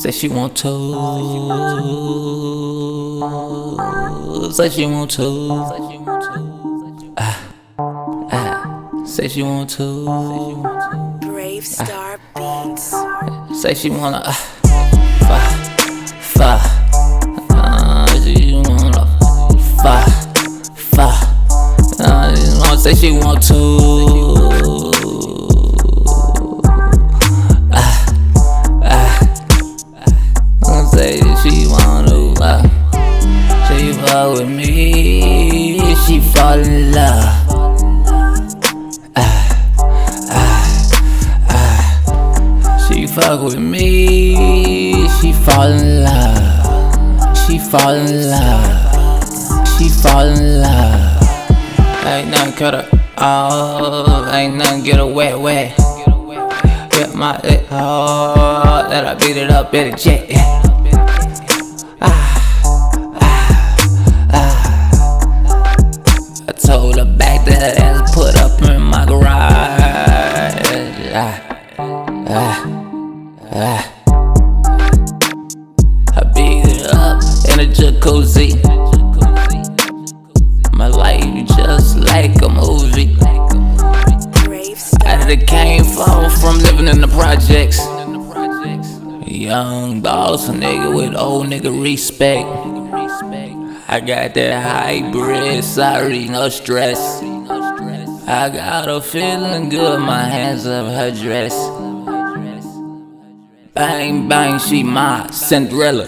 Say she want to. Say she want to. Ah, ah. Say she want to. Brave Star Beats. Say she wanna. Uh, fa, fa. Uh, she wanna. Fa, fa. She wanna say she want to. With me, she fall in love. Ah, ah, ah. She fuck with me, she fall in love. She fall in love. She fall in love. Ain't nothing cut her off, ain't nothing get her wet, wet. Get my it hard, that I beat it up in a jet. yeah. That ass put up in my garage. Ah, ah, ah. I beat it up in a jacuzzi. My life just like a movie. Star I done came from from living in the projects. Young boss, a nigga with old nigga respect. I got that hybrid, sorry, no stress. I got her feeling good, my hands up her dress. Bang, bang, she my Cinderella.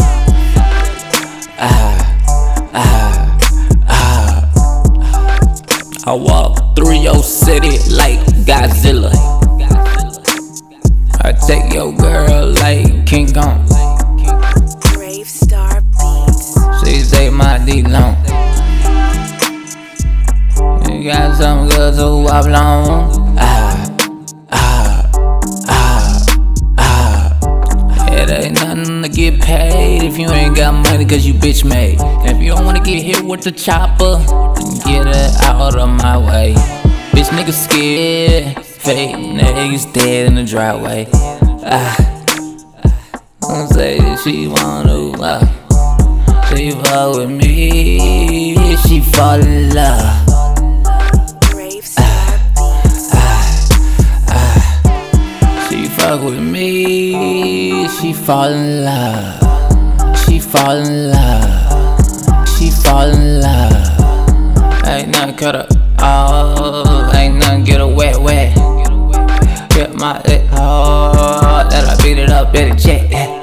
Ah, ah, ah. I walk through your city like Godzilla. I take your girl like King Kong. Brave Star Beats. She say my D some good to wop long. Ah, ah, ah, ah. It ain't nothing to get paid if you ain't got money cause you bitch made. If you don't wanna get hit with the chopper, then get it out of my way. Bitch niggas scared, fake niggas dead in the driveway. Ah, don't say that she wanna. Uh, she fuck with me, she fall in love. Fuck with me, she fall in love. She fall in love. She fall in love. Ain't nothing cut her off, ain't nothing get her wet, wet. Get my it hard, that I beat it up a jet.